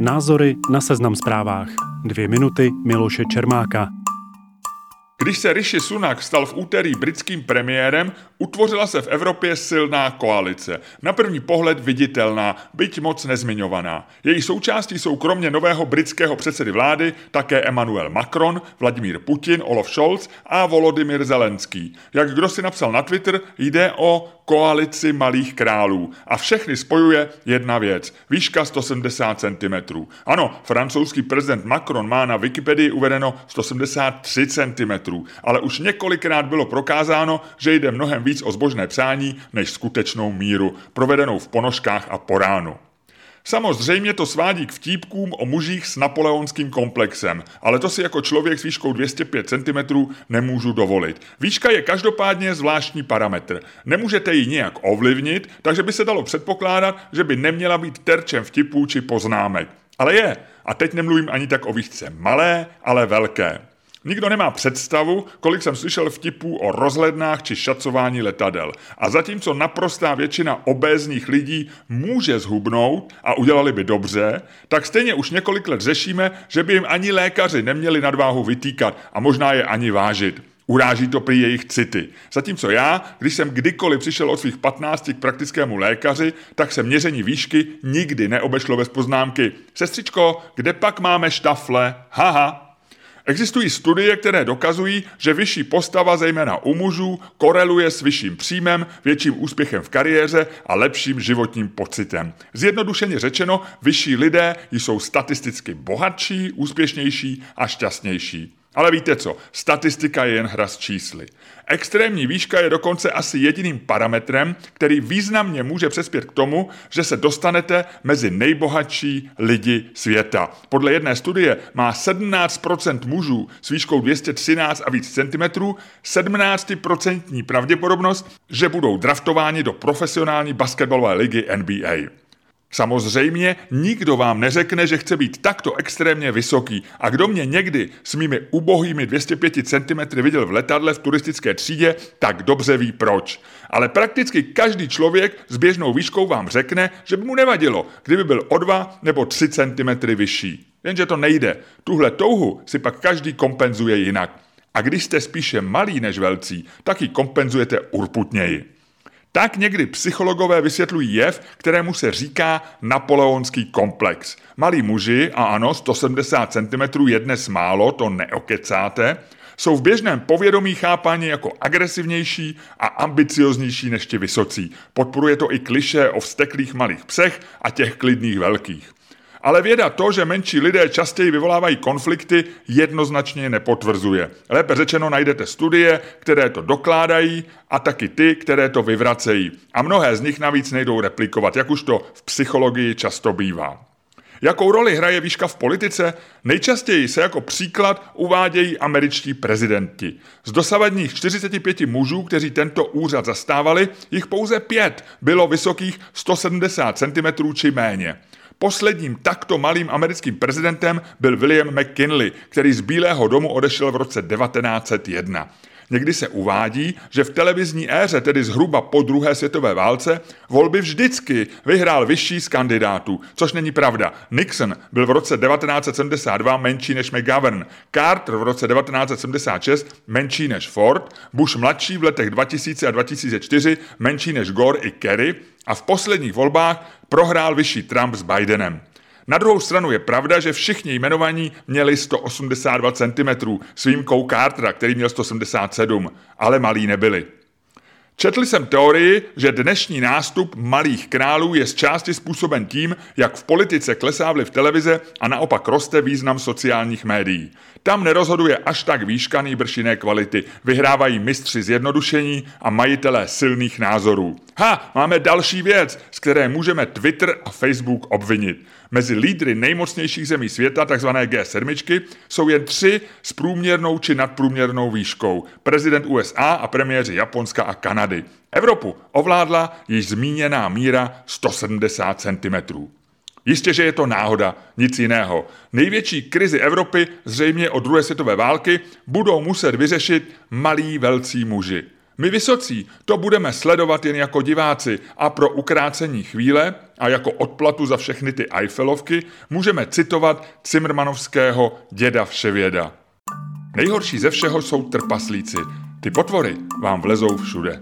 Názory na seznam zprávách. Dvě minuty Miloše Čermáka. Když se Rishi Sunak stal v úterý britským premiérem, utvořila se v Evropě silná koalice. Na první pohled viditelná, byť moc nezmiňovaná. Její součástí jsou kromě nového britského předsedy vlády také Emmanuel Macron, Vladimír Putin, Olaf Scholz a Volodymyr Zelenský. Jak kdo si napsal na Twitter, jde o koalici malých králů. A všechny spojuje jedna věc. Výška 170 cm. Ano, francouzský prezident Macron má na Wikipedii uvedeno 173 cm ale už několikrát bylo prokázáno, že jde mnohem víc o zbožné přání než skutečnou míru, provedenou v ponožkách a poránu. Samozřejmě to svádí k vtípkům o mužích s napoleonským komplexem, ale to si jako člověk s výškou 205 cm nemůžu dovolit. Výška je každopádně zvláštní parametr. Nemůžete ji nijak ovlivnit, takže by se dalo předpokládat, že by neměla být terčem vtipů či poznámek. Ale je. A teď nemluvím ani tak o výšce malé, ale velké. Nikdo nemá představu, kolik jsem slyšel vtipů o rozhlednách či šacování letadel. A zatímco naprostá většina obézních lidí může zhubnout a udělali by dobře, tak stejně už několik let řešíme, že by jim ani lékaři neměli nadváhu vytýkat a možná je ani vážit. Uráží to prý jejich city. Zatímco já, když jsem kdykoliv přišel od svých 15 k praktickému lékaři, tak se měření výšky nikdy neobešlo bez poznámky. Sestřičko, kde pak máme štafle? Haha, Existují studie, které dokazují, že vyšší postava, zejména u mužů, koreluje s vyšším příjmem, větším úspěchem v kariéře a lepším životním pocitem. Zjednodušeně řečeno, vyšší lidé jsou statisticky bohatší, úspěšnější a šťastnější. Ale víte co, statistika je jen hra s čísly. Extrémní výška je dokonce asi jediným parametrem, který významně může přespět k tomu, že se dostanete mezi nejbohatší lidi světa. Podle jedné studie má 17% mužů s výškou 213 a víc centimetrů 17% pravděpodobnost, že budou draftováni do profesionální basketbalové ligy NBA. Samozřejmě nikdo vám neřekne, že chce být takto extrémně vysoký a kdo mě někdy s mými ubohými 205 cm viděl v letadle v turistické třídě, tak dobře ví proč. Ale prakticky každý člověk s běžnou výškou vám řekne, že by mu nevadilo, kdyby byl o 2 nebo 3 cm vyšší. Jenže to nejde. Tuhle touhu si pak každý kompenzuje jinak. A když jste spíše malý než velcí, tak ji kompenzujete urputněji. Tak někdy psychologové vysvětlují jev, kterému se říká napoleonský komplex. Malí muži, a ano, 170 cm je dnes málo, to neokecáte, jsou v běžném povědomí chápáni jako agresivnější a ambicioznější než ti vysocí. Podporuje to i kliše o vzteklých malých psech a těch klidných velkých. Ale věda to, že menší lidé častěji vyvolávají konflikty, jednoznačně nepotvrzuje. Lépe řečeno najdete studie, které to dokládají a taky ty, které to vyvracejí. A mnohé z nich navíc nejdou replikovat, jak už to v psychologii často bývá. Jakou roli hraje výška v politice? Nejčastěji se jako příklad uvádějí američtí prezidenti. Z dosavadních 45 mužů, kteří tento úřad zastávali, jich pouze pět bylo vysokých 170 cm či méně. Posledním takto malým americkým prezidentem byl William McKinley, který z Bílého domu odešel v roce 1901. Někdy se uvádí, že v televizní éře, tedy zhruba po druhé světové válce, volby vždycky vyhrál vyšší z kandidátů, což není pravda. Nixon byl v roce 1972 menší než McGovern, Carter v roce 1976 menší než Ford, Bush mladší v letech 2000 a 2004 menší než Gore i Kerry a v posledních volbách prohrál vyšší Trump s Bidenem. Na druhou stranu je pravda, že všichni jmenovaní měli 182 cm, s výjimkou Cartera, který měl 177, ale malí nebyli. Četl jsem teorii, že dnešní nástup malých králů je z části způsoben tím, jak v politice klesá vliv televize a naopak roste význam sociálních médií. Tam nerozhoduje až tak výška bršiné kvality, vyhrávají mistři zjednodušení a majitelé silných názorů. Ha, máme další věc, z které můžeme Twitter a Facebook obvinit. Mezi lídry nejmocnějších zemí světa, takzvané G7, jsou jen tři s průměrnou či nadprůměrnou výškou. Prezident USA a premiéři Japonska a Kanady. Evropu ovládla již zmíněná míra 170 cm. Jistě, že je to náhoda, nic jiného. Největší krizi Evropy, zřejmě od druhé světové války, budou muset vyřešit malí velcí muži. My vysocí to budeme sledovat jen jako diváci a pro ukrácení chvíle a jako odplatu za všechny ty Eiffelovky můžeme citovat Cimrmanovského děda Vševěda. Nejhorší ze všeho jsou trpaslíci. Ty potvory vám vlezou všude.